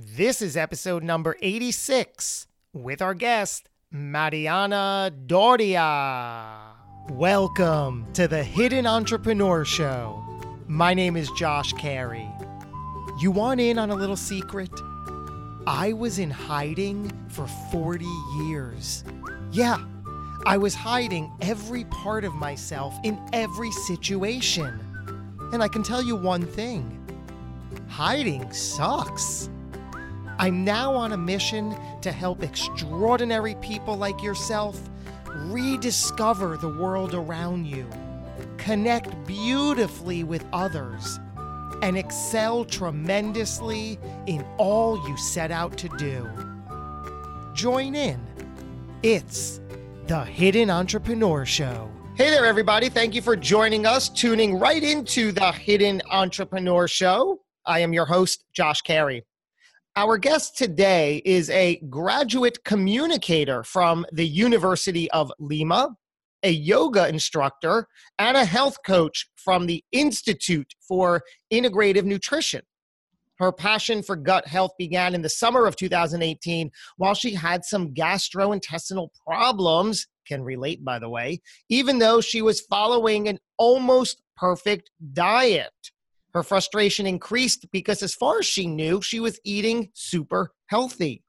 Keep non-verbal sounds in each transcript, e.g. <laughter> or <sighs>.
This is episode number 86 with our guest, Mariana Doria. Welcome to the Hidden Entrepreneur Show. My name is Josh Carey. You want in on a little secret? I was in hiding for 40 years. Yeah, I was hiding every part of myself in every situation. And I can tell you one thing hiding sucks. I'm now on a mission to help extraordinary people like yourself rediscover the world around you, connect beautifully with others, and excel tremendously in all you set out to do. Join in. It's the Hidden Entrepreneur Show. Hey there, everybody. Thank you for joining us, tuning right into the Hidden Entrepreneur Show. I am your host, Josh Carey. Our guest today is a graduate communicator from the University of Lima, a yoga instructor, and a health coach from the Institute for Integrative Nutrition. Her passion for gut health began in the summer of 2018 while she had some gastrointestinal problems, can relate by the way, even though she was following an almost perfect diet. Her frustration increased because, as far as she knew, she was eating super healthy.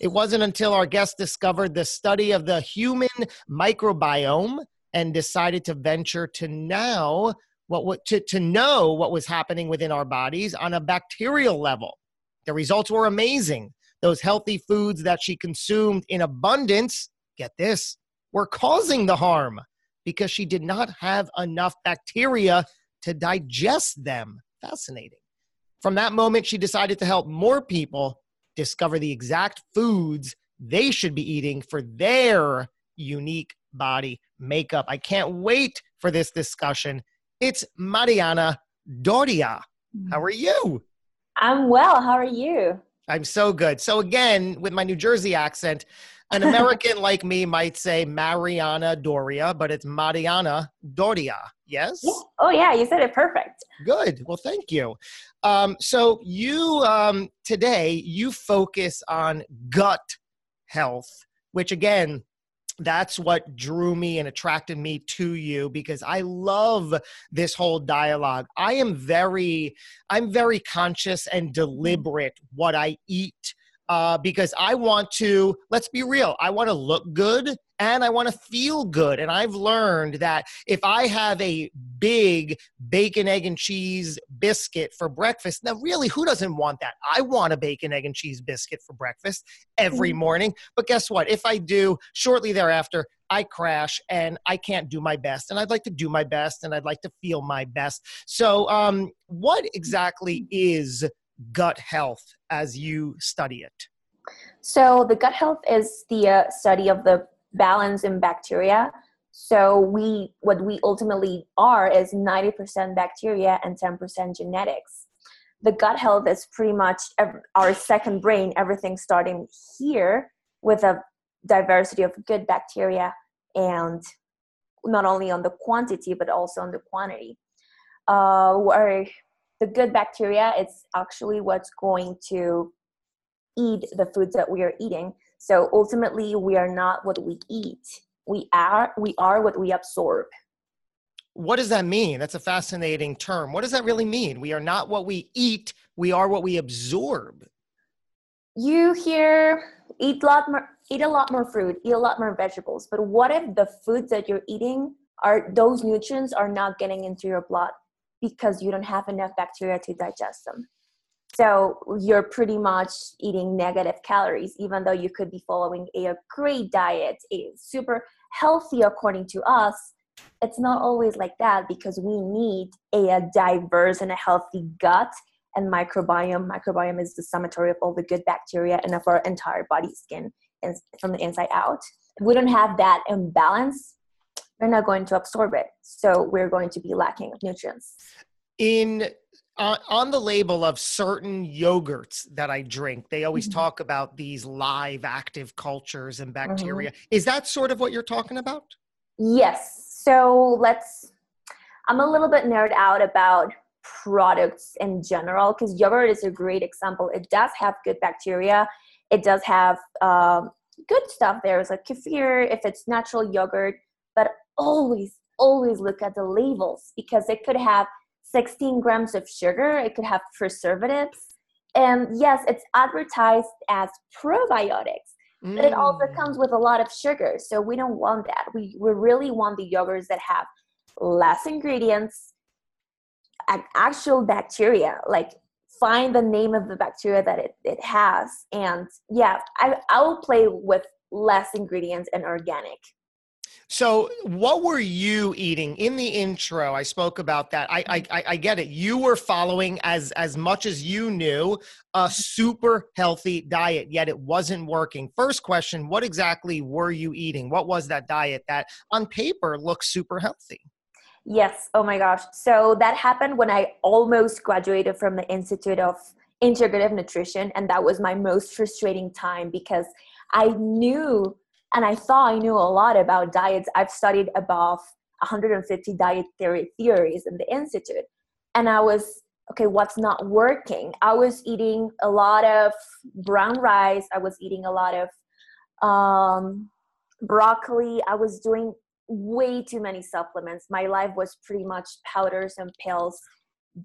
It wasn't until our guest discovered the study of the human microbiome and decided to venture to now what to, to know what was happening within our bodies on a bacterial level. The results were amazing. Those healthy foods that she consumed in abundance, get this, were causing the harm because she did not have enough bacteria to digest them. Fascinating. From that moment, she decided to help more people discover the exact foods they should be eating for their unique body makeup. I can't wait for this discussion. It's Mariana Doria. Mm. How are you? I'm well. How are you? I'm so good. So, again, with my New Jersey accent, an American like me might say Mariana Doria, but it's Mariana Doria. Yes? Oh, yeah. You said it perfect. Good. Well, thank you. Um, so, you um, today, you focus on gut health, which again, that's what drew me and attracted me to you because I love this whole dialogue. I am very, I'm very conscious and deliberate what I eat uh, because I want to, let's be real, I want to look good and I want to feel good. And I've learned that if I have a big bacon, egg, and cheese biscuit for breakfast, now really, who doesn't want that? I want a bacon, egg, and cheese biscuit for breakfast every mm-hmm. morning. But guess what? If I do, shortly thereafter, I crash and I can't do my best. And I'd like to do my best and I'd like to feel my best. So, um, what exactly is gut health as you study it? So, the gut health is the uh, study of the balance in bacteria. So, we what we ultimately are is 90% bacteria and 10% genetics. The gut health is pretty much our second brain, everything starting here with a diversity of good bacteria and not only on the quantity but also on the quantity. Uh, where the good bacteria it's actually what's going to eat the foods that we are eating. So ultimately we are not what we eat. We are we are what we absorb. What does that mean? That's a fascinating term. What does that really mean? We are not what we eat we are what we absorb. You hear eat a lot more eat a lot more fruit eat a lot more vegetables but what if the foods that you're eating are those nutrients are not getting into your blood because you don't have enough bacteria to digest them. So you're pretty much eating negative calories, even though you could be following a, great diet, a super healthy according to us. It's not always like that because we need a, diverse and a healthy gut and microbiome. Microbiome is the summatory of all the good bacteria and of our entire body skin and from the inside out. We don't have that imbalance, we're not going to absorb it. So we're going to be lacking of nutrients. In uh, on the label of certain yogurts that I drink, they always mm-hmm. talk about these live active cultures and bacteria. Mm-hmm. Is that sort of what you're talking about? Yes. So let's, I'm a little bit nerd out about products in general because yogurt is a great example. It does have good bacteria, it does have um, good stuff there. It's like kefir, if it's natural yogurt, but always, always look at the labels because it could have 16 grams of sugar, it could have preservatives. And yes, it's advertised as probiotics, mm. but it also mm. comes with a lot of sugar. So we don't want that. We, we really want the yogurts that have less ingredients, and actual bacteria, like find the name of the bacteria that it, it has. And yeah, I, I will play with less ingredients and organic. So, what were you eating in the intro? I spoke about that. I, I mm-hmm. I get it. You were following as as much as you knew a mm-hmm. super healthy diet, yet it wasn't working. First question: What exactly were you eating? What was that diet that, on paper, looks super healthy? Yes. Oh my gosh. So that happened when I almost graduated from the Institute of Integrative Nutrition, and that was my most frustrating time because I knew and I thought I knew a lot about diets. I've studied above 150 diet theory theories in the institute, and I was okay. What's not working? I was eating a lot of brown rice. I was eating a lot of um, broccoli. I was doing way too many supplements. My life was pretty much powders and pills.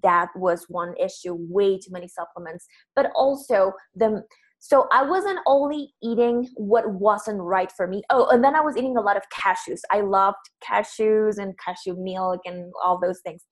That was one issue. Way too many supplements, but also the so I wasn't only eating what wasn't right for me. Oh, and then I was eating a lot of cashews. I loved cashews and cashew milk and all those things.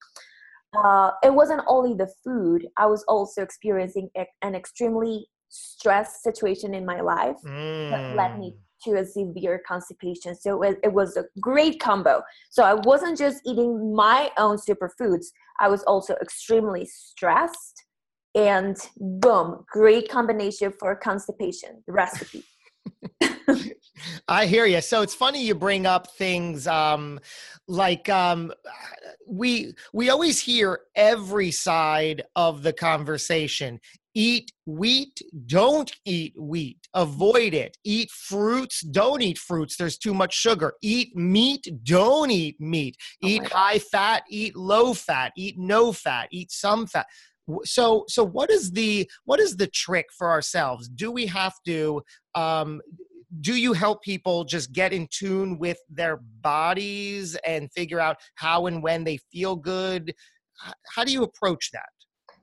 Uh, it wasn't only the food, I was also experiencing an extremely stressed situation in my life mm. that led me mm. to a severe constipation. So it, it was a great combo. So I wasn't just eating my own superfoods, I was also extremely stressed and boom, great combination for constipation recipe. <laughs> <laughs> I hear you. So it's funny you bring up things um, like um, we we always hear every side of the conversation. Eat wheat, don't eat wheat. Avoid it. Eat fruits, don't eat fruits. There's too much sugar. Eat meat, don't eat meat. Oh eat high fat, eat low fat. Eat no fat, eat some fat so so what is the what is the trick for ourselves? Do we have to um do you help people just get in tune with their bodies and figure out how and when they feel good? How do you approach that?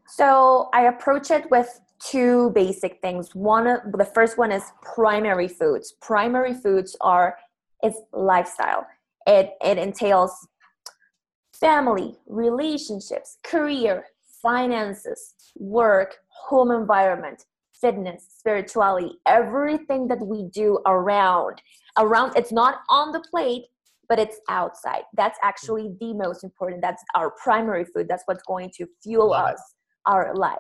So i approach it with two basic things. One the first one is primary foods. Primary foods are it's lifestyle. It it entails family relationships career finances, work, home environment, fitness, spirituality, everything that we do around. Around it's not on the plate, but it's outside. That's actually the most important. That's our primary food. That's what's going to fuel us, our life.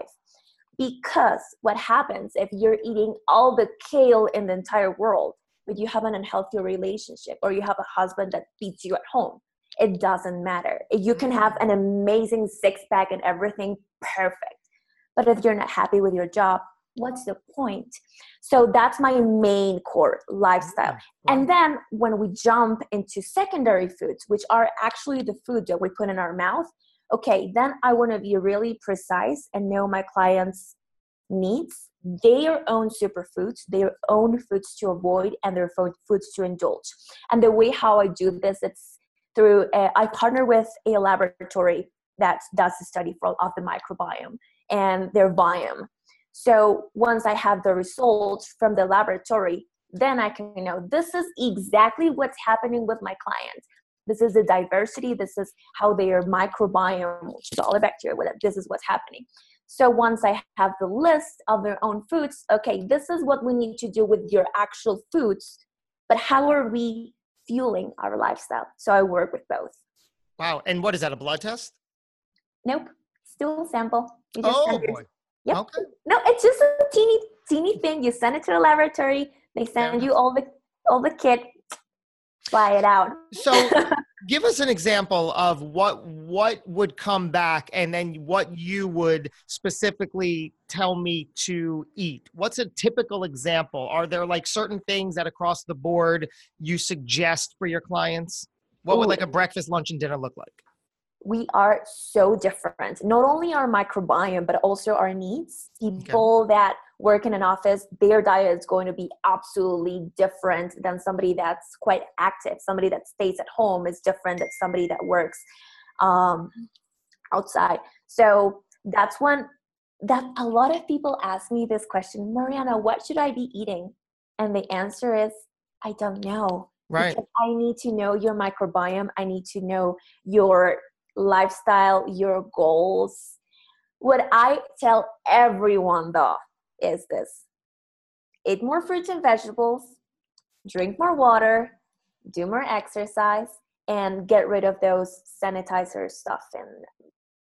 Because what happens if you're eating all the kale in the entire world, but you have an unhealthy relationship or you have a husband that beats you at home? It doesn't matter. You can have an amazing six pack and everything perfect. But if you're not happy with your job, what's the point? So that's my main core lifestyle. And then when we jump into secondary foods, which are actually the food that we put in our mouth, okay, then I want to be really precise and know my clients' needs, their own superfoods, their own foods to avoid, and their foods to indulge. And the way how I do this, it's through a, I partner with a laboratory that does the study for, of the microbiome and their biome. So once I have the results from the laboratory, then I can you know this is exactly what's happening with my clients. This is the diversity. This is how their microbiome, which is all the bacteria, whatever. This is what's happening. So once I have the list of their own foods, okay, this is what we need to do with your actual foods. But how are we fueling our lifestyle. So I work with both. Wow. And what is that, a blood test? Nope. stool sample. You Oh send your- boy. Yep. Okay. No, it's just a teeny teeny thing. You send it to the laboratory. They send you all the all the kit. Fly it out. So <laughs> give us an example of what what would come back and then what you would specifically tell me to eat. What's a typical example? Are there like certain things that across the board you suggest for your clients? What would like a breakfast lunch and dinner look like we are so different. Not only our microbiome, but also our needs. People that work in an office, their diet is going to be absolutely different than somebody that's quite active. Somebody that stays at home is different than somebody that works um, outside. So that's when that a lot of people ask me this question, Mariana, what should I be eating? And the answer is, I don't know right because I need to know your microbiome. I need to know your lifestyle, your goals. What I tell everyone though is this eat more fruits and vegetables, drink more water, do more exercise, and get rid of those sanitizer stuff and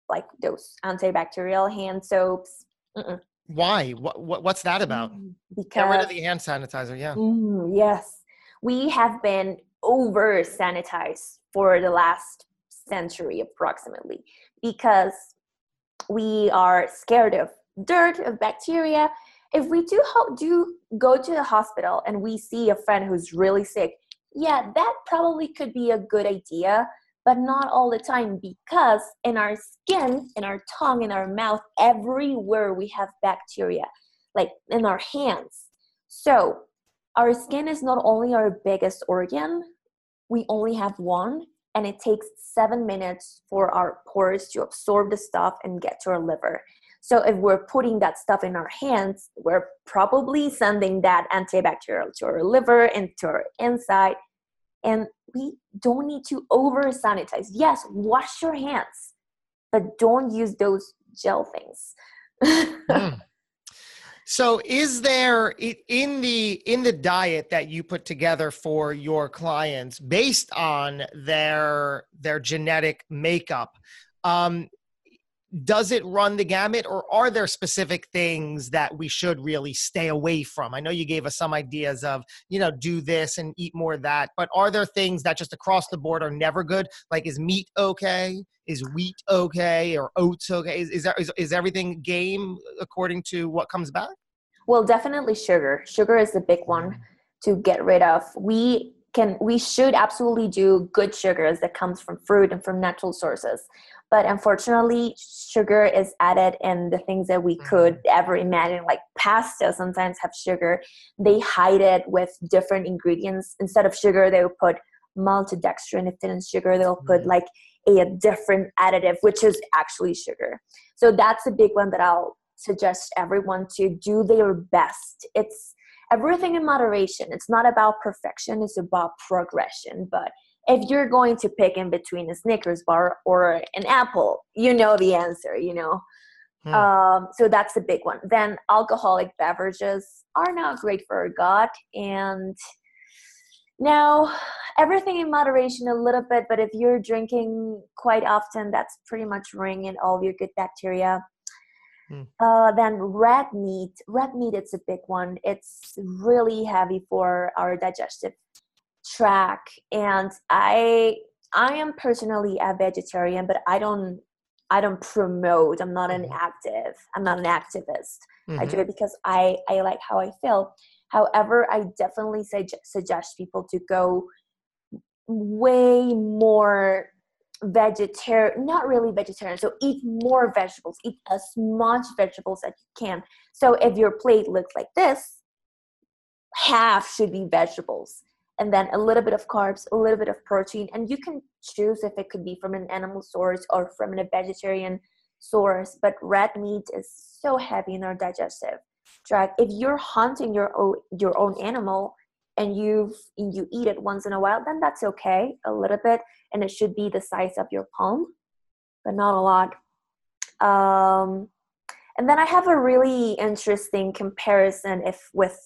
like those antibacterial hand soaps. Mm-mm. why what, what what's that about Because get rid of the hand sanitizer yeah Mm, yes. We have been over sanitized for the last century approximately because we are scared of dirt, of bacteria. If we do, ho- do go to the hospital and we see a friend who's really sick, yeah, that probably could be a good idea, but not all the time because in our skin, in our tongue, in our mouth, everywhere we have bacteria, like in our hands. So, our skin is not only our biggest organ, we only have one, and it takes seven minutes for our pores to absorb the stuff and get to our liver. So, if we're putting that stuff in our hands, we're probably sending that antibacterial to our liver and to our inside. And we don't need to over sanitize. Yes, wash your hands, but don't use those gel things. <laughs> Mm. So is there in the in the diet that you put together for your clients based on their their genetic makeup um does it run the gamut or are there specific things that we should really stay away from? I know you gave us some ideas of, you know, do this and eat more of that, but are there things that just across the board are never good? Like is meat okay? Is wheat okay or oats okay? Is is, that, is, is everything game according to what comes back? Well, definitely sugar. Sugar is the big one mm-hmm. to get rid of. We can we should absolutely do good sugars that comes from fruit and from natural sources. But unfortunately, sugar is added in the things that we could ever imagine, like pasta sometimes have sugar. They hide it with different ingredients. Instead of sugar, they will put maltodextrin. If it's sugar, they'll put Mhm. like a different additive, which is actually sugar. So that's a big one that I'll suggest everyone to do their best. It's everything in moderation. It's not about perfection, it's about progression. But if you're going to pick in between a Snickers bar or an apple, you know the answer, you know. Hmm. Um, so that's a big one. Then alcoholic beverages are not great for our gut. And now everything in moderation a little bit, but if you're drinking quite often, that's pretty much ringing all your good bacteria. Hmm. Uh, then red meat. Red meat, it's a big one. It's really heavy for our digestive tract, and I I am personally a vegetarian, but I don't I don't promote. I'm not an Mhm. active. I'm not an activist. I Mhm. do it because I I like how I feel. However, I definitely sug- suggest people to go way more vegetarian not really vegetarian so eat more vegetables eat as much vegetables as you can so if your plate looks like this half should be vegetables and then a little bit of carbs a little bit of protein and you can choose if it could be from an animal source or from a vegetarian source but red meat is so heavy in our digestive tract. If you're hunting your own your own animal and you you eat it once in a while then that's okay a little bit and it should be the size of your palm but not a lot. Um, and then i have a really interesting comparison if with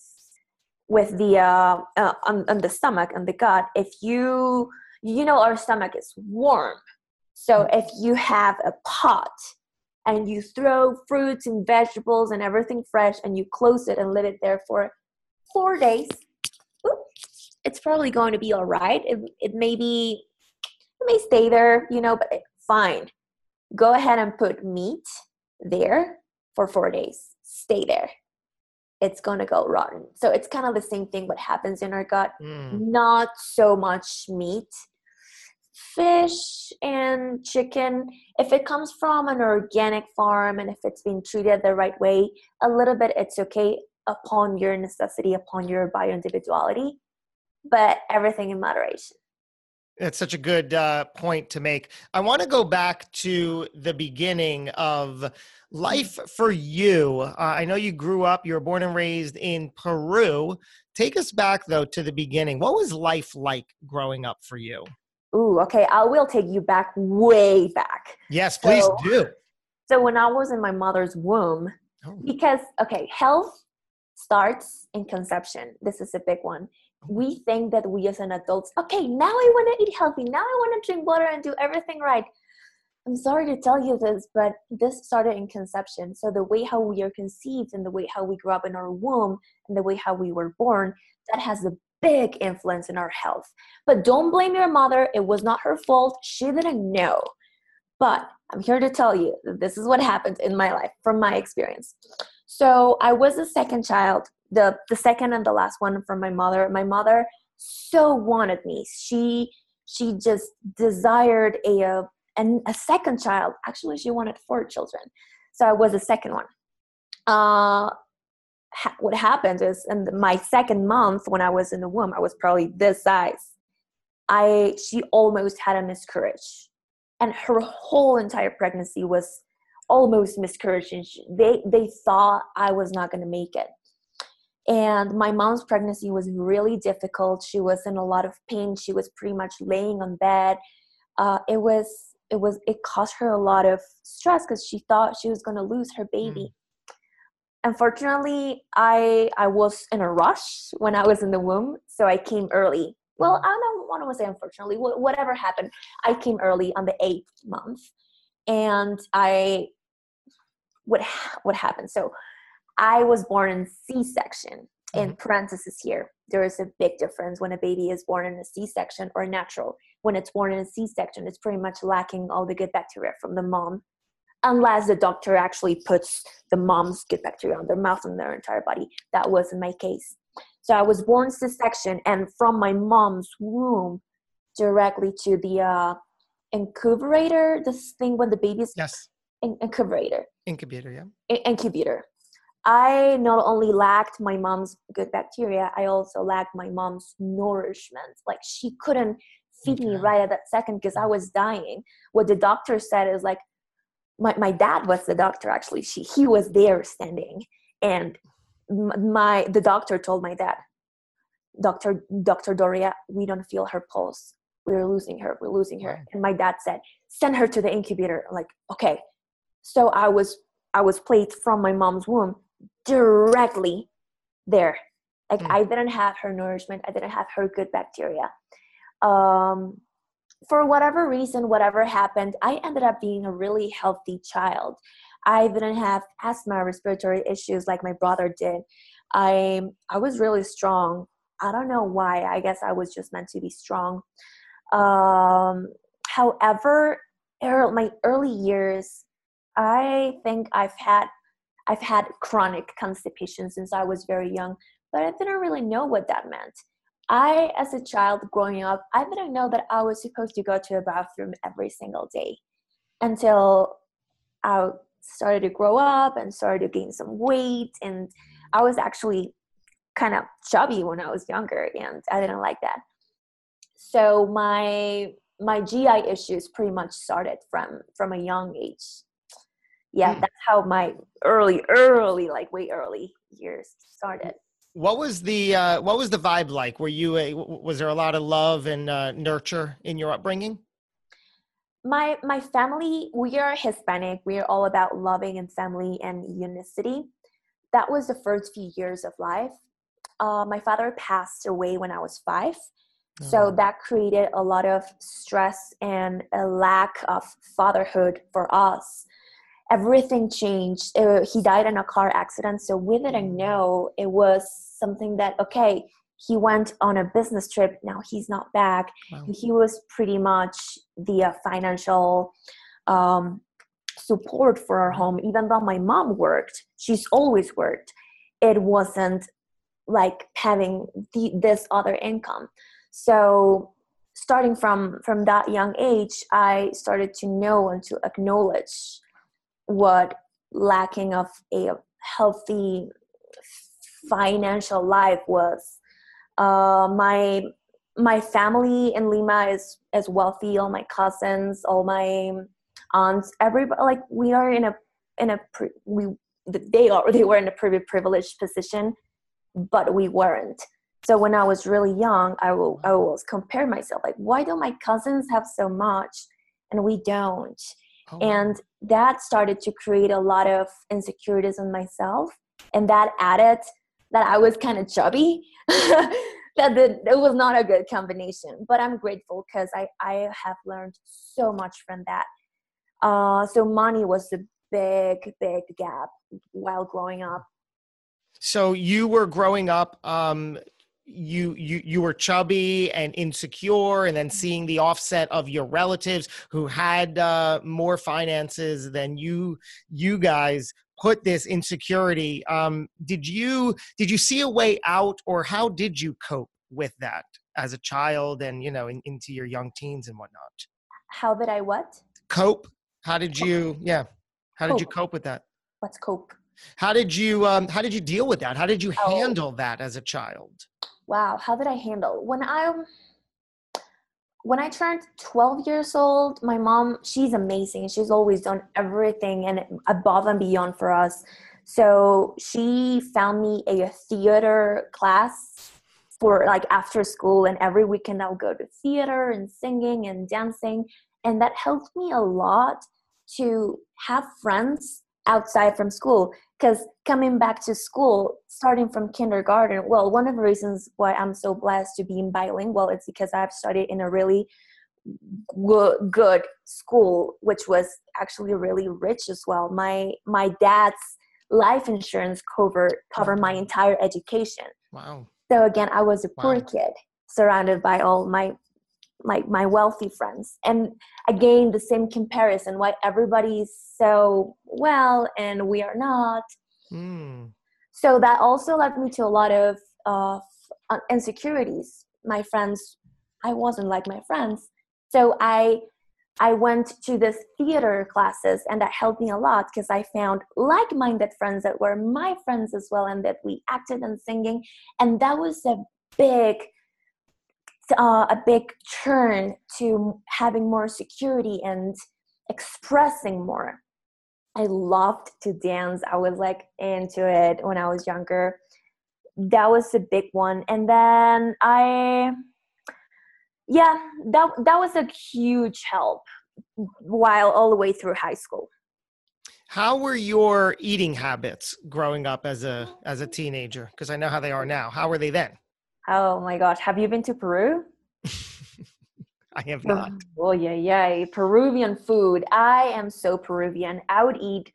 with the uh, uh on, on the stomach and the gut if you you know our stomach is warm. So if you have a pot and you throw fruits and vegetables and everything fresh and you close it and let it there for four days it's probably going to be all right. It, it may be it may stay there you know but fine. Go ahead and put meat there for four days. Stay there it's going to go rotten. So it's kind of the same thing what happens in our gut. Mm. not so much meat. Fish and chicken if it comes from an organic farm and if it's been treated the right way a little bit it's okay upon your necessity upon your bio individuality but everything in moderation that's such a good uh, point to make. I want to go back to the beginning of life for you. Uh, I know you grew up, you were born and raised in Peru. Take us back, though, to the beginning. What was life like growing up for you? Ooh, okay. I will take you back way back. Yes, please so, do. So, when I was in my mother's womb, oh. because, okay, health starts in conception. This is a big one. We think that we as an adults, okay, now I want to eat healthy. Now I want to drink water and do everything right. I'm sorry to tell you this, but this started in conception. So the way how we are conceived and the way how we grew up in our womb and the way how we were born, that has a big influence in our health. But don't blame your mother. It was not her fault. She didn't know. But I'm here to tell you that this is what happened in my life from my experience. So I was the second child, the, the second and the last one from my mother. My mother so wanted me. She she just desired a, a and a second child. Actually, she wanted four children. So I was the second one. Uh, ha- what happened is in my second month when I was in the womb, I was probably this size. I she almost had a miscarriage, and her whole entire pregnancy was almost miscarriage. And she, they they thought I was not going to make it. And my mom's pregnancy was really difficult. She was in a lot of pain. She was pretty much laying on bed. Uh, it was it was it caused her a lot of stress because she thought she was going to lose her baby. Mm unfortunately i i was in a rush when i was in the womb so i came early well mm-hmm. i don't want to say unfortunately whatever happened i came early on the eighth month and i what what happened so i was born in c-section in mm-hmm. parentheses here there is a big difference when a baby is born in a c-section or natural when it's born in a c-section it's pretty much lacking all the good bacteria from the mom unless the doctor actually puts the mom's good bacteria on their mouth and their entire body. That wasn't my case. So I was born C-section, and from my mom's womb directly to the uh, incubator. This thing when the baby's yes, in- incubator. Incubator, yeah. In- incubator. I not only lacked my mom's good bacteria, I also lacked my mom's nourishment. Like she couldn't feed me right at that second because I was dying. What the doctor said is like, my, my dad was the doctor actually. She he was there standing. And my the doctor told my dad dr dr doria we don't feel her pulse. We're losing her. We're losing her. And my dad said send her to the incubator. I'm like okay. So i was i was placed from my mom's womb directly there like mm. i didn't have her nourishment i didn't have her good bacteria um for whatever reason, whatever happened, I ended up being a really healthy child. I didn't have asthma, respiratory issues like my brother did. I I was really strong. I don't know why. I guess I was just meant to be strong. Um, however, er, my early years, I think I've had I've had chronic constipation since I was very young, but I didn't really know what that meant. I, as a child growing up, I didn't know that I was supposed to go to a bathroom every single day until I started to grow up and started to gain some weight. And I was actually kind of chubby when I was younger, and I didn't like that. So my my GI issues pretty much started from from a young age. Yeah, mm. that's how my early, early, like way early years started. What was the uh, what was the vibe like? Were you a, was there a lot of love and uh, nurture in your upbringing? My my family, we are Hispanic. We are all about loving and family and unicity. That was the first few years of life. Uh, my father passed away when I was five, oh. so that created a lot of stress and a lack of fatherhood for us. Everything changed. Uh, he died in a car accident. So we didn't know it was something that, okay, he went on a business trip. Now he's not back. Wow. He was pretty much the uh, financial um, support for our home. Even though my mom worked, she's always worked. It wasn't like having the, this other income. So starting from from that young age, I started to know and to acknowledge what lacking of a healthy financial life was. Uh, my my family in Lima is is wealthy. All my cousins, all my aunts, everybody like we are in a in a we they are they were in a pretty privileged position, but we weren't. So when I was really young, I will I was compare myself like why do my cousins have so much and we don't? Oh. And that started to create a lot of insecurities in myself. And that added that I was kind of chubby. <laughs> that the, it was not a good combination. But I'm grateful because I, I have learned so much from that. Uh, so money was the big, big gap while growing up. So you were growing up um, you you you were chubby and insecure and then seeing the offset of your relatives who had uh, more finances than you you guys put this insecurity um, did you did you see a way out or how did you cope with that as a child and you know in, into your young teens and whatnot? How did i what? Cope? How did you yeah how did you cope with that? What's cope? How did you um, how did you deal with that? How did you oh. handle that as a child wow how did i handle? When i um, when i turned 12 years old my mom she's amazing. She's always done everything and above and beyond for us. So she found me a theater class for like after school and every weekend i'll go to theater and singing and dancing and that helped me a lot to have friends outside from school because coming back to school starting from kindergarten well one of the reasons why i'm so blessed to be bilingual it's because i've studied in a really good, school which was actually really rich as well. My my dad's life insurance covered covered my entire education. Wow. So again i was a poor wow. kid surrounded by all my my my wealthy friends. And again the same comparison why everybody's so well and we are not. Mm. so that also led me to a lot of uh, insecurities. My friends i wasn't like my friends. So i i went to this theater classes and that helped me a lot because i found like-minded friends that were my friends as well and that we acted and singing. And that was a big uh, a big turn to having more security and expressing more. I loved to dance. I was like into it when I was younger. That was a big one. And then I yeah, that that was a huge help while all the way through high school. How were your eating habits growing up as a as a teenager? Because I know how they are now. How were they then? Oh my gosh, have you been to Peru? <laughs> I have not. Oh yeah, yeah. Peruvian food. I am so Peruvian. I would eat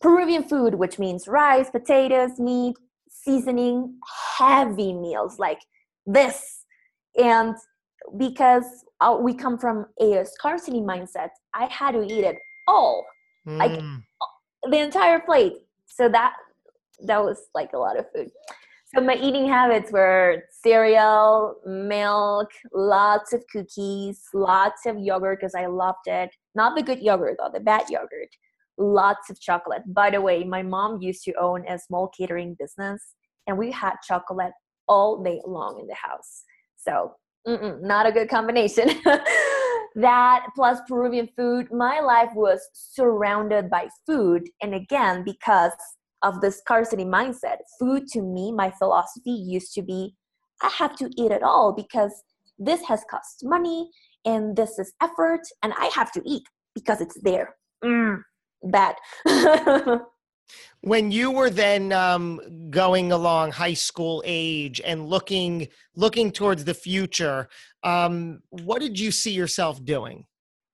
Peruvian food, which means rice, potatoes, meat, seasoning, heavy meals like this. And because uh, we come from a scarcity mindset, I had to eat it all, mm. like the entire plate. So that that was like a lot of food. So my eating habits were cereal, milk, lots of cookies, lots of yogurt because I loved it. Not the good yogurt though, the bad yogurt. Lots of chocolate. By the way, my mom used to own a small catering business and we had chocolate all day long in the house. So, not a good combination. <laughs> that plus Peruvian food, my life was surrounded by food. And again, because of the scarcity mindset. Food to me, my philosophy used to be I have to eat it all because this has cost money and this is effort and I have to eat because it's there. Mm, bad. <laughs> when you were then um, going along high school age and looking looking towards the future, um, what did you see yourself doing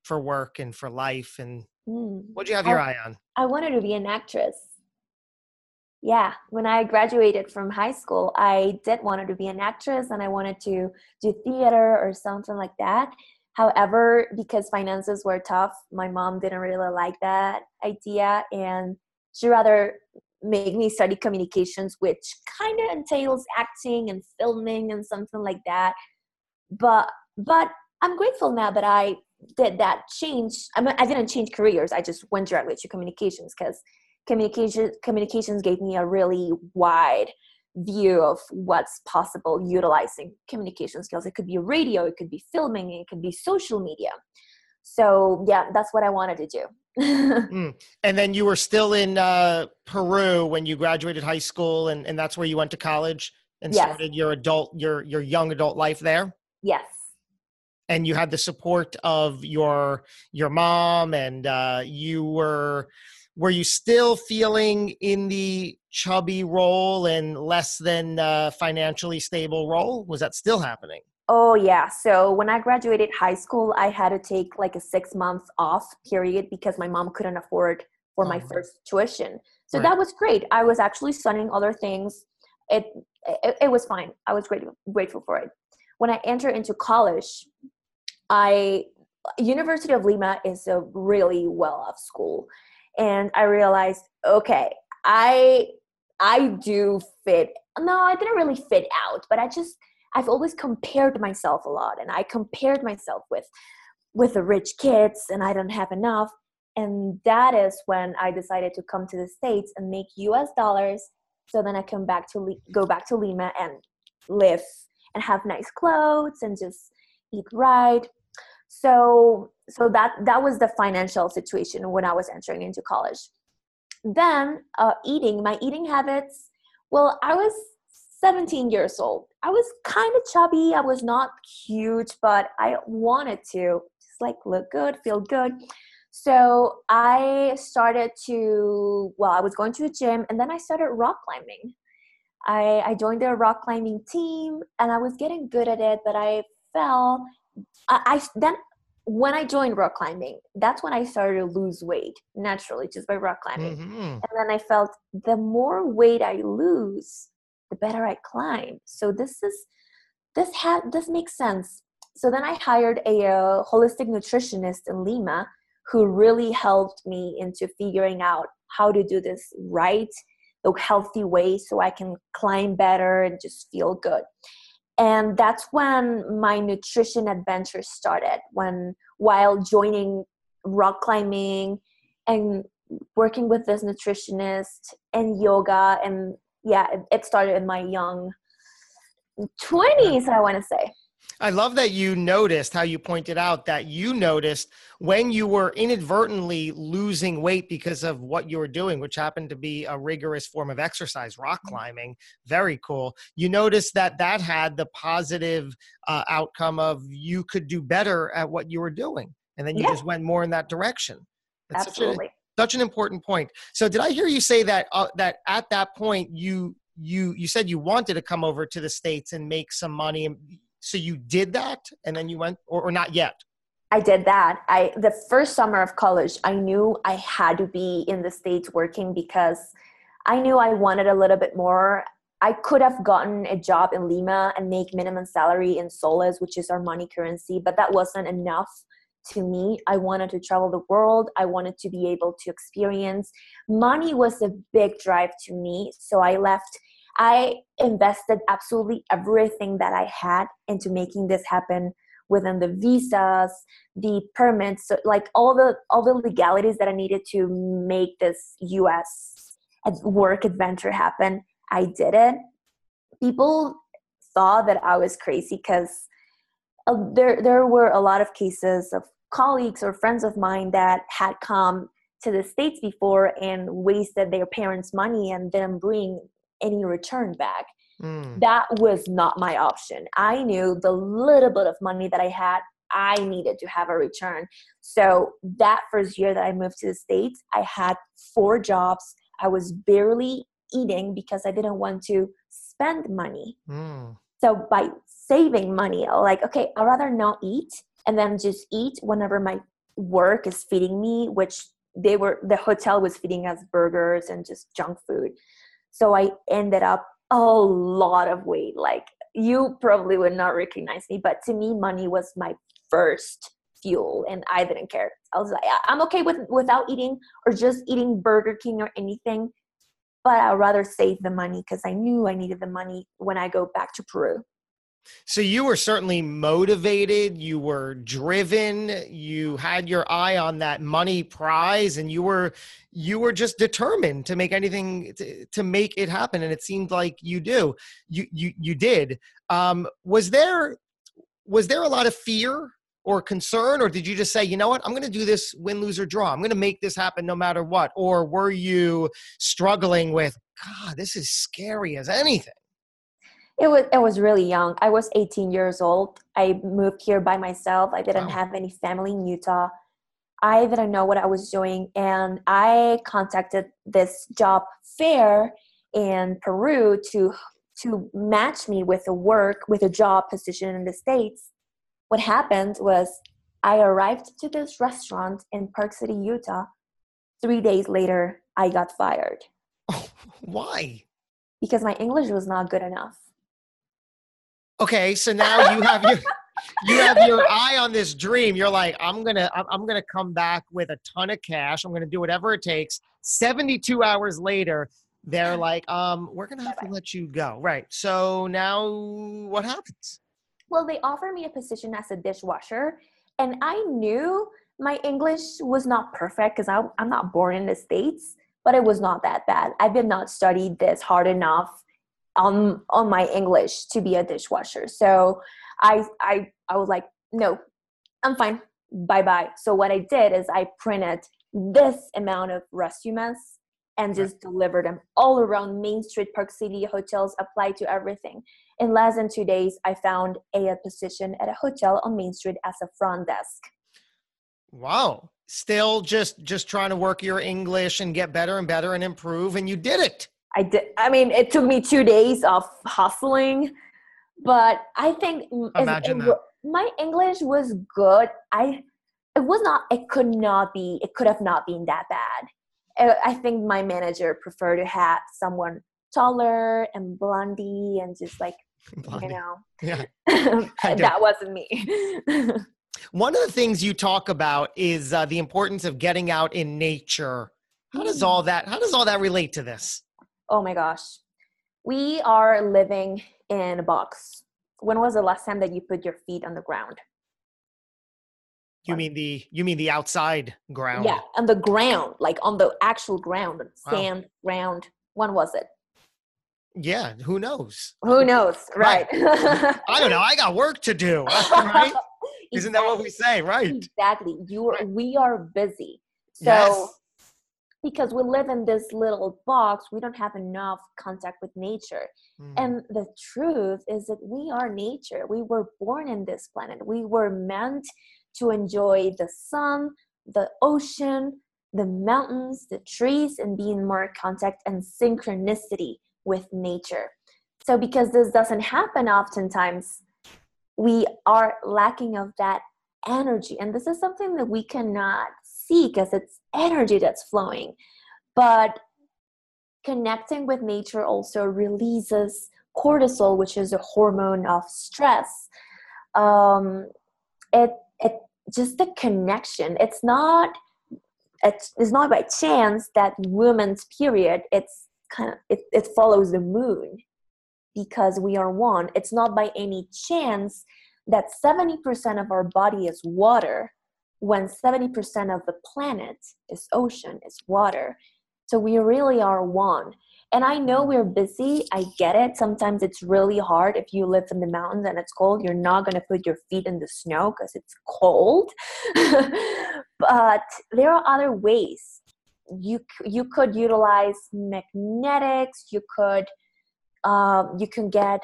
for work and for life and Mm. What'd you have your eye on? I wanted to be an actress. Yeah, when I graduated from high school, I did wanted to be an actress and I wanted to do theater or something like that. However, because finances were tough, my mom didn't really like that idea and she rather make me study communications, which kind of entails acting and filming and something like that. But but I'm grateful now that I did that change. I mean, I didn't change careers. I just went directly to communications because communication communications gave me a really wide view of what's possible utilizing communication skills. It could be radio, it could be filming, it could be social media. So yeah, that's what I wanted to do. <laughs> mm. And then you were still in uh, Peru when you graduated high school, and, and that's where you went to college and yes. started your adult your your young adult life there. Yes. And you had the support of your your mom, and uh, you were were you still feeling in the chubby role and less than uh, financially stable role? Was that still happening? Oh yeah. So when I graduated high school, I had to take like a six month off period because my mom couldn't afford for my oh. first tuition. So right. that was great. I was actually studying other things. It, it, it was fine. I was grateful grateful for it. When I entered into college, I University of Lima is a really well off school, and I realized okay, I I do fit. No, I didn't really fit out, but I just I've always compared myself a lot and I compared myself with with the rich kids and I don't have enough. And that is when I decided to come to the States and make US dollars so then I come back to go back to Lima and live and have nice clothes and just eat right. So so that that was the financial situation when I was entering into college. Then uh, eating, my eating habits. Well, I was 17 years old. I was kind of chubby. I was not huge, but I wanted to just like look good, feel good. So I started to, well, I was going to a gym and then I started rock climbing. I, I joined the rock climbing team and I was getting good at it, but I fell. I, I then when I joined rock climbing, that's when I started to lose weight naturally just by rock climbing. Mm-hmm. And then I felt the more weight I lose, the better I climb. So this is this had this makes sense. So then I hired a, a holistic nutritionist in Lima who really helped me into figuring out how to do this right, the healthy way so I can climb better and just feel good. And that's when my nutrition adventure started when while joining rock climbing and working with this nutritionist and yoga and yeah, it, it started in my young 20s, I want to say. I love that you noticed how you pointed out that you noticed when you were inadvertently losing weight because of what you were doing, which happened to be a rigorous form of exercise, rock mm-hmm. climbing. Very cool. You noticed that that had the positive uh, outcome of you could do better at what you were doing. And then you yeah. just went more in that direction. That's Absolutely such an important point. So did I hear you say that uh, that at that point you you you said you wanted to come over to the states and make some money so you did that and then you went or, or not yet i did that i the first summer of college i knew i had to be in the states working because i knew i wanted a little bit more i could have gotten a job in lima and make minimum salary in soles which is our money currency but that wasn't enough to me. I wanted to travel the world. I wanted to be able to experience. Money was a big drive to me. So I left. I invested absolutely everything that I had into making this happen within the visas, the permits, so like all the all the legalities that I needed to make this US work adventure happen. I did it. People thought that I was crazy because uh, there there were a lot of cases of colleagues or friends of mine that had come to the states before and wasted their parents money and didn't bring any return back. Mm. that was not my option. I knew the little bit of money that i had i needed to have a return. So that first year that i moved to the states i had four jobs. I was barely eating because i didn't want to spend money. Mm. so by saving money like okay i'd rather not eat and then just eat whenever my work is feeding me which they were the hotel was feeding us burgers and just junk food so i ended up a lot of weight like you probably would not recognize me but to me money was my first fuel and i didn't care. I was like i'm okay with without eating or just eating burger king or anything but i'd rather save the money because i knew i needed the money when i go back to peru so you were certainly motivated, you were driven, you had your eye on that money prize and you were you were just determined to make anything to, to make it happen and it seemed like you do. You you you did. Um was there was there a lot of fear or concern or did you just say, "You know what? I'm going to do this win lose or draw. I'm going to make this happen no matter what." Or were you struggling with, "God, this is scary as anything." It was it was really young. I was 18 years old. I moved here by myself. I didn't wow. have any family in utah. I didn't know what i was doing and i contacted this job fair in peru to to match me with a work with a job position in the states. What happened was i arrived to this restaurant in park city utah. Three days later i got fired. <laughs> Why? Because my english was not good enough Okay, so now you have your <laughs> you have your eye on this dream. You're like, I'm gonna I'm gonna come back with a ton of cash. I'm gonna do whatever it takes. 72 hours later, they're like, um, we're gonna have to let you go. Right. So now what happens? Well, they offer me a position as a dishwasher, and I knew my English was not perfect because I'm not born in the States, but it was not that bad. I did not study this hard enough on on my english to be a dishwasher. So i i i was like no i'm fine. Bye bye so what i did is i printed this amount of resumes and just delivered them all around main street park city hotels applied to everything. In less than two days i found a position at a hotel on main street as a front desk. Wow. Still just just trying to work your english and get better and better and improve and you did it I did. I mean, it took me two days of hustling, but I think Imagine that. my English was good. I it was not. It could not be. It could have not been that bad. I think my manager preferred to have someone taller and blondie and just like blondie. <laughs> you know. Yeah. <laughs> that wasn't me. <laughs> One of the things you talk about is uh, the importance of getting out in nature. How does mm. all that? How does all that relate to this? Oh my gosh, we are living in a box. When was the last time that you put your feet on the ground? You mean the you mean the outside ground? Yeah, on the ground, like on the actual ground, sand wow. ground. When was it? Yeah, who knows? Who knows, <laughs> right? right. <laughs> I don't know. I got work to do, <laughs> right? Isn't that what we say, right? Exactly. You are. We are busy, so yes because we live in this little box we don't have enough contact with nature. Mm. and the truth is that we are nature. We were born in this planet. We were meant to enjoy the sun the ocean the mountains the trees and be in more contact and synchronicity with nature. So because this doesn't happen oftentimes we are lacking of that energy. And this is something that we cannot see because it's energy that's flowing. But connecting with nature also releases cortisol, which is a hormone of stress. Um, it it just the connection. It's not it's, it's not by chance that women's period. It's kind of it, it follows the moon because we are one. It's not by any chance that 70% of our body is water when 70% of the planet is ocean, is water. So we really are one. And I know we're busy. I get it. Sometimes it's really hard if you live in the mountains and it's cold. You're not going to put your feet in the snow because it's cold. <laughs> but there are other ways. You you could utilize magnetics. You could um, you can get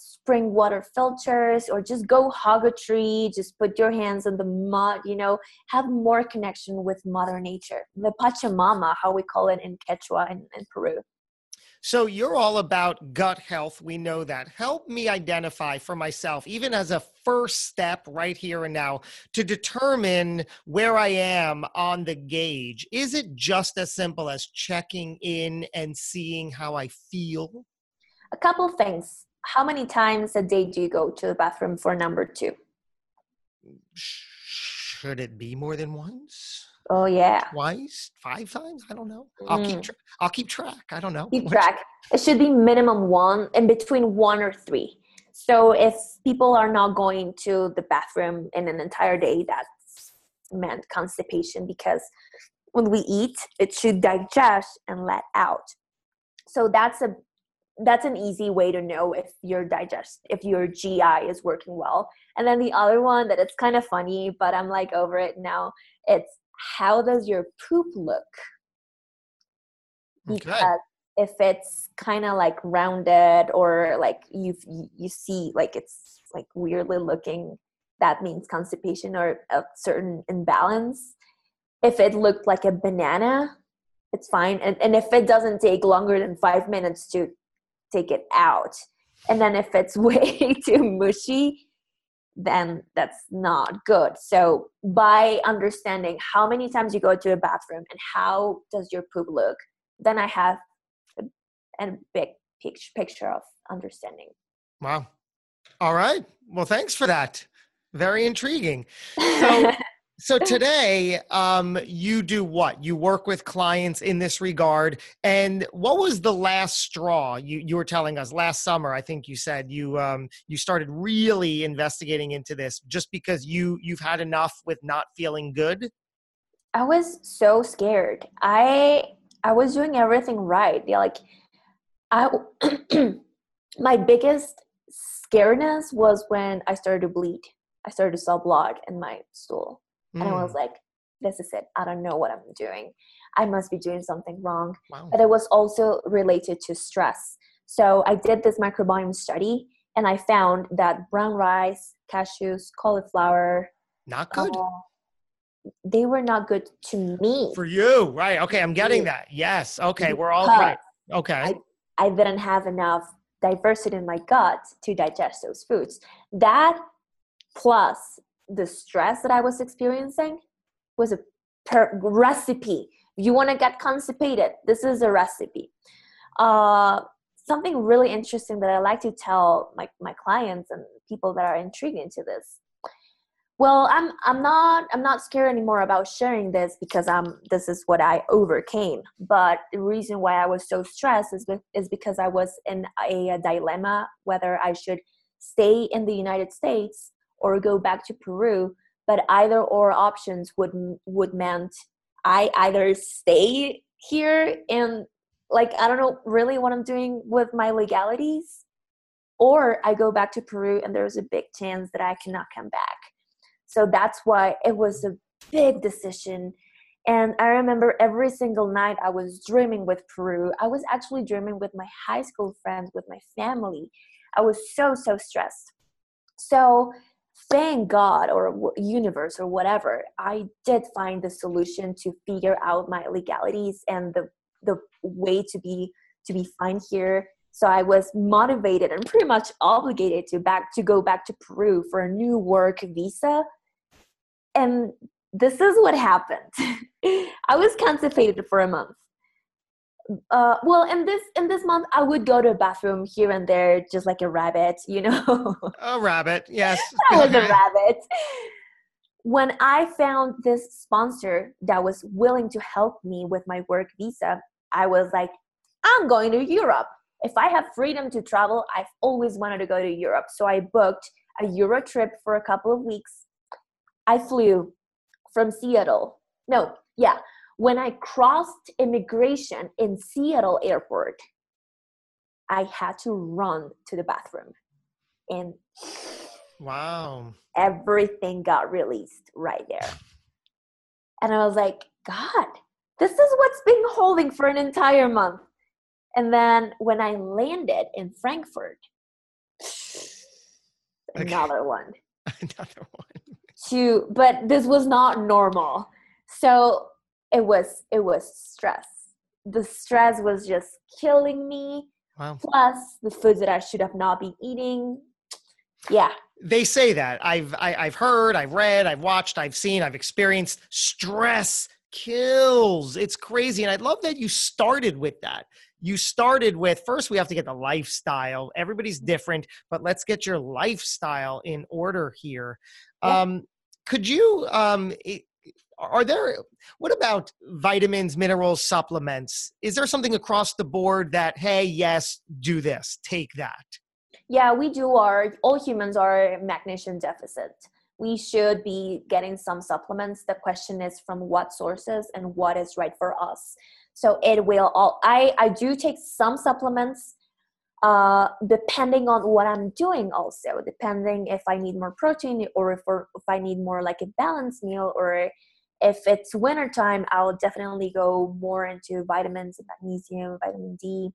spring water filters or just go hug a tree just put your hands in the mud you know have more connection with mother nature the pachamama how we call it in quechua in, in peru So you're all about gut health. We know that. Help me identify for myself, even as a first step right here and now, to determine where I am on the gauge. Is it just as simple as checking in and seeing how I feel? A couple things. How many times a day do you go to the bathroom for number two? Should it be more than once? Oh yeah. Twice, five times? I don't know. I'll keep. Mm. Tra- I'll keep track. I don't know. Keep track. It should be minimum one and between one or three. So if people are not going to the bathroom in an entire day, that's meant constipation because when we eat, it should digest and let out. So that's a that's an easy way to know if your digest if your GI is working well. And then the other one that it's kind of funny, but I'm like over it now. It's how does your poop look? Okay. if it's kind of like rounded or like you you see like it's like weirdly looking that means constipation or a certain imbalance if it looked like a banana it's fine and, and if it doesn't take longer than five minutes to take it out and then if it's <laughs> way too mushy then that's not good so by understanding how many times you go to a bathroom and how does your poop look then I have a, a big picture picture of understanding. Wow. All right. Well, thanks for that. Very intriguing. <laughs> So, so <laughs> today, um, you do what? You work with clients in this regard. And what was the last straw? You you were telling us last summer. I think you said you um, you started really investigating into this just because you you've had enough with not feeling good. I was so scared. I I was doing everything right. Yeah, like I <clears throat> my biggest scaredness was when I started to bleed. I started to saw blood in my stool. And I was Mm, like, this is it. I don't know what I'm doing. I must be doing something wrong. wow. but it was also related to stress. So I did this microbiome study and I found that brown rice, cashews, cauliflower, Not good uh, they were not good to me. for you, right? Okay, I'm getting that. Yes. Okay, we're all right. Okay. I didn't have enough diversity in my gut to digest those foods. That plus the stress that I was experiencing was a per- recipe. If you want to get constipated, this is a recipe. Uh, something really interesting that I like to tell my, my clients and people that are intrigued into this. Well, I'm I'm not I'm not scared anymore about sharing this because I'm this is what I overcame. But the reason why I was so stressed is is because I was in a, a dilemma whether I should stay in the United States or go back to Peru. But either or options would would meant I either stay here and like I don't know really what I'm doing with my legalities, or I go back to Peru and there's a big chance that I cannot come back. So that's why it was a big decision. And I remember every single night I was dreaming with Peru. I was actually dreaming with my high school friends, with my family. I was so, so stressed. So thank God or universe or whatever, I did find the solution to figure out my legalities and the the way to be to be fine here. So I was motivated and pretty much obligated to back to go back to Peru for a new work visa. And this is what happened. <laughs> I was constipated for a month. Uh, well, in this in this month, I would go to a bathroom here and there, just like a rabbit, <laughs> you know. A rabbit. Yes. <laughs> I was a <laughs> rabbit. When I found this sponsor that was willing to help me with my work visa, I was like, I'm going to Europe. If I have freedom to travel, I've always wanted to go to Europe. So I booked a Euro trip for a couple of weeks. I flew from Seattle. No, yeah. When I crossed immigration in Seattle airport, I had to run to the bathroom. And Wow. everything got released right there. And I was like, God, this is what's been holding for an entire month. And then when I landed in Frankfurt, Okay. another one. <laughs> Another one. To but this was not normal. So it was it was stress. the stress was just killing me. Wow. Plus the foods that I should have not been eating. Yeah. They say that. I've I, have i have heard, I've read, I've watched, I've seen, I've experienced stress kills. It's crazy. And I love that you started with that. You started with first, we have to get the lifestyle. Everybody's different, but let's get your lifestyle in order here. Yeah. Um, could you, um, are there, what about vitamins, minerals, supplements? Is there something across the board that, hey, yes, do this, take that? Yeah, we do. Our all humans are magnesium deficit we should be getting some supplements. The question is from what sources and what is right for us. So it will all I I do take some supplements uh depending on what I'm doing also depending if I need more protein or if or if I need more like a balanced meal or if it's wintertime I'll definitely go more into vitamins and magnesium vitamin D.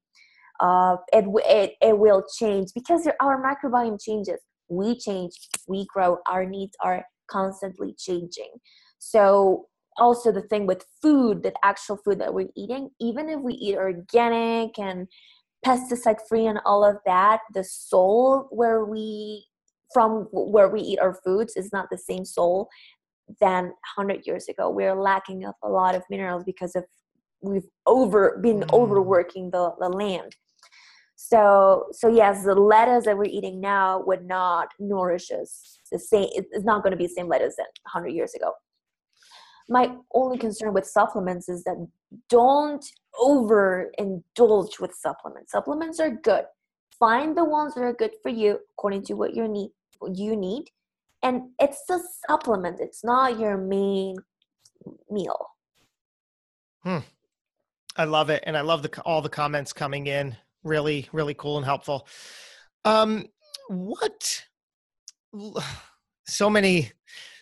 Uh it it it will change because our microbiome changes. We change we grow our needs are constantly changing. So also the thing with food that actual food that we're eating even if we eat organic and pesticide free and all of that the soul where we from where we eat our foods is not the same soul than 100 years ago we're lacking of a lot of minerals because of we've over been mm. overworking the, the land so, so yes, the lettuce that we're eating now would not nourish us the same. It's not going to be the same lettuce than 100 years ago. My only concern with supplements is that don't overindulge with supplements. Supplements are good. Find the ones that are good for you according to what you need. What you need, and it's a supplement. It's not your main meal. Hmm. I love it, and I love the all the comments coming in. Really really cool and helpful. Um what <sighs> so many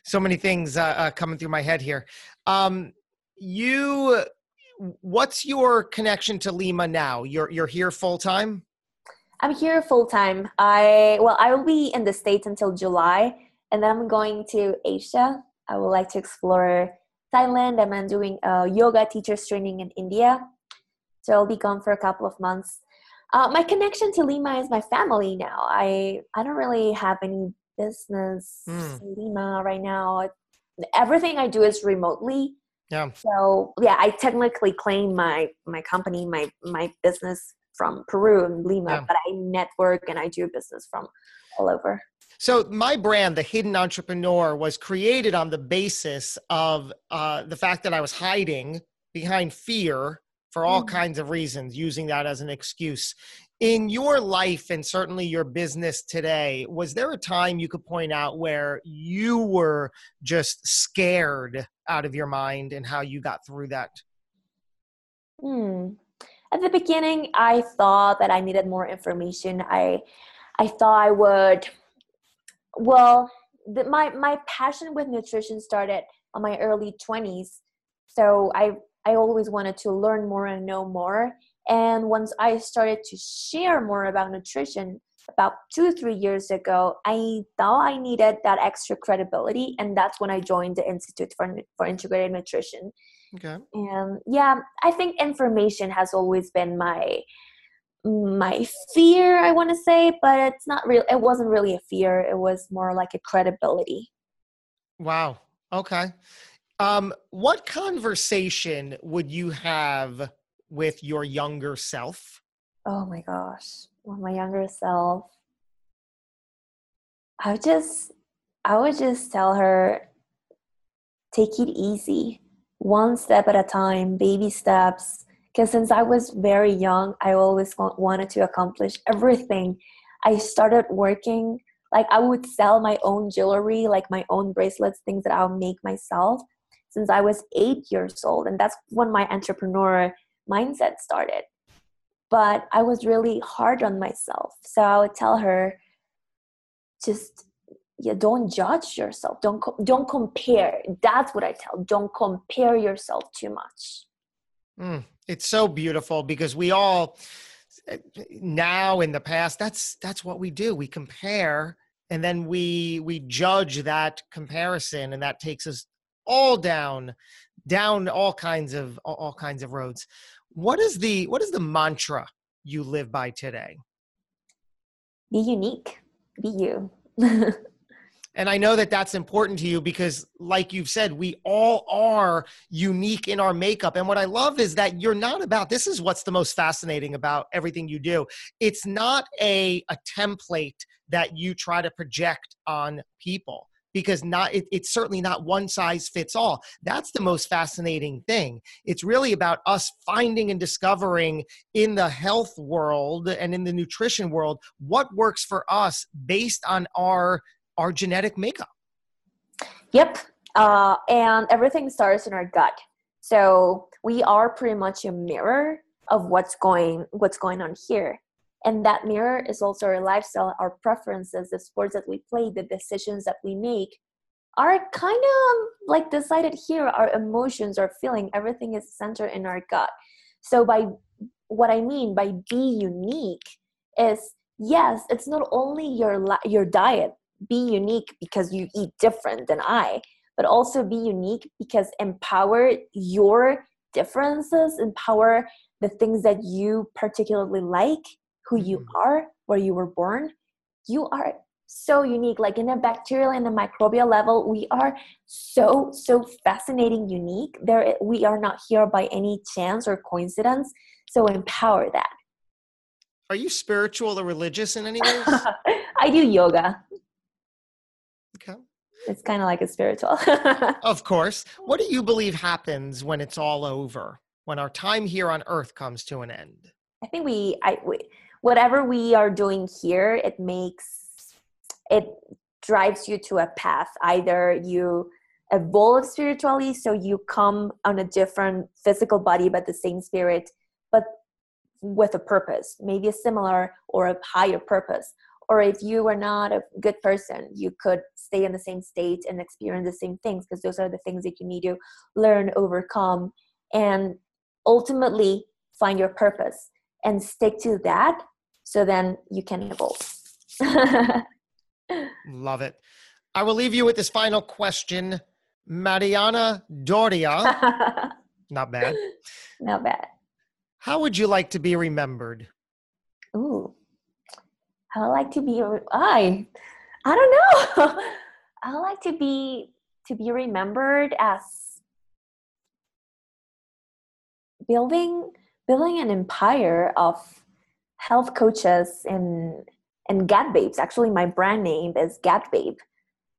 so many things uh, uh, coming through my head here. Um you what's your connection to lima now? You're you're here full time i'm here full time i well i will be in the states until july and then i'm going to asia i would like to explore thailand and i'm doing a yoga teachers training in india so i'll be gone for a couple of months uh, my connection to Lima is my family now. I I don't really have any business mm. in Lima right now. Everything I do is remotely. Yeah. So yeah, I technically claim my my company, my my business from Peru and Lima, yeah. but I network and I do business from all over. So my brand, the Hidden Entrepreneur, was created on the basis of uh, the fact that I was hiding behind fear for all mm. kinds of reasons, using that as an excuse. In your life and certainly your business today, was there a time you could point out where you were just scared out of your mind and how you got through that? Hmm. At the beginning, I thought that I needed more information. I, I thought I would. Well, the, my my passion with nutrition started on my early twenties. So I I always wanted to learn more and know more. And once I started to share more about nutrition about two, three years ago, I thought I needed that extra credibility. And that's when I joined the Institute for, for Integrated Nutrition. Okay. And yeah, I think information has always been my my fear i want to say but it's not real it wasn't really a fear it was more like a credibility wow okay um, what conversation would you have with your younger self? Oh my gosh, well, my younger self. I would just, I would just tell her, take it easy, one step at a time, baby steps. Because since I was very young, I always wanted to accomplish everything. I started working like I would sell my own jewelry, like my own bracelets, things that I'll make myself since I was eight years old. And that's when my entrepreneur mindset started. But I was really hard on myself. So I would tell her, just yeah, don't judge yourself. Don't don't compare. That's what I tell. Don't compare yourself too much. Mm, it's so beautiful because we all now in the past that's that's what we do. We compare and then we we judge that comparison and that takes us all down down all kinds of all kinds of roads what is the what is the mantra you live by today? Be unique. Be you. <laughs> And I know that that's important to you because, like you've said, we all are unique in our makeup. And what I love is that you're not about this is what's the most fascinating about everything you do. It's not a, a template that you try to project on people because not it, it's certainly not one size fits all that's the most fascinating thing it's really about us finding and discovering in the health world and in the nutrition world what works for us based on our our genetic makeup. Yep. Uh, and everything starts in our gut. So we are pretty much a mirror of what's going what's going on here. And that mirror is also our lifestyle, our preferences, the sports that we play, the decisions that we make are kind of like decided here. Our emotions, our feeling, everything is centered in our gut. So by what I mean by be unique is yes, it's not only your your diet be unique because you eat different than I, but also be unique because empower your differences, empower the things that you particularly like, who you mm-hmm. are, where you were born. You are so unique. Like in a bacterial and a microbial level, we are so, so fascinating, unique. There we are not here by any chance or coincidence. So empower that. Are you spiritual or religious in any way? <laughs> I do yoga. It's kind of like a spiritual. <laughs> of course. What do you believe happens when it's all over? When our time here on earth comes to an end? I think we I we, whatever we are doing here, it makes it drives you to a path. Either you evolve spiritually so you come on a different physical body but the same spirit but with a purpose maybe a similar or a higher purpose or if you are not a good person you could stay in the same state and experience the same things because those are the things that you need to learn overcome and ultimately find your purpose and stick to that so then you can evolve. <laughs> Love it. I will leave you with this final question. Mariana doria. <laughs> Not bad. Not bad. How would you like to be remembered? Ooh I would like to be I I don't know. <laughs> I would like to be to be remembered as building building an empire of health coaches and and Gut Babes. Actually, my brand name is Gut Babe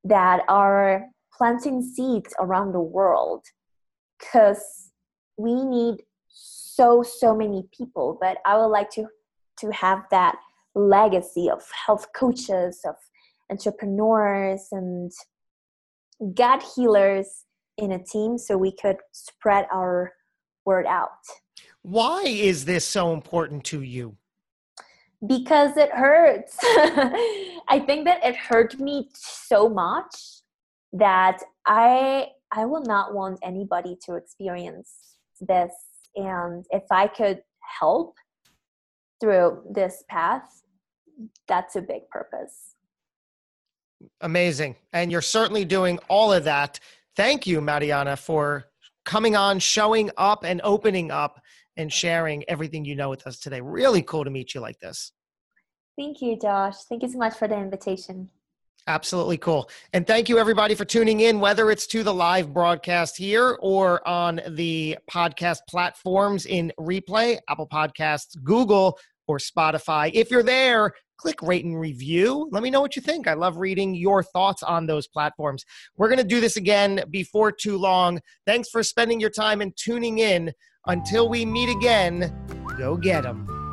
that are planting seeds around the world because we need so so many people. But I would like to to have that legacy of health coaches, of entrepreneurs, and gut healers in a team so we could spread our word out. Why is this so important to you? Because it hurts. <laughs> I think that it hurt me so much that I I will not want anybody to experience this and if I could help through this path that's a big purpose. Amazing. And you're certainly doing all of that. Thank you, Mariana, for coming on, showing up, and opening up and sharing everything you know with us today. Really cool to meet you like this. Thank you, Josh. Thank you so much for the invitation. Absolutely cool. And thank you, everybody, for tuning in, whether it's to the live broadcast here or on the podcast platforms in replay, Apple Podcasts, Google, or Spotify. If you're there, click rate and review. Let me know what you think. I love reading your thoughts on those platforms. We're going to do this again before too long. Thanks for spending your time and tuning in. Until we meet again, go get them.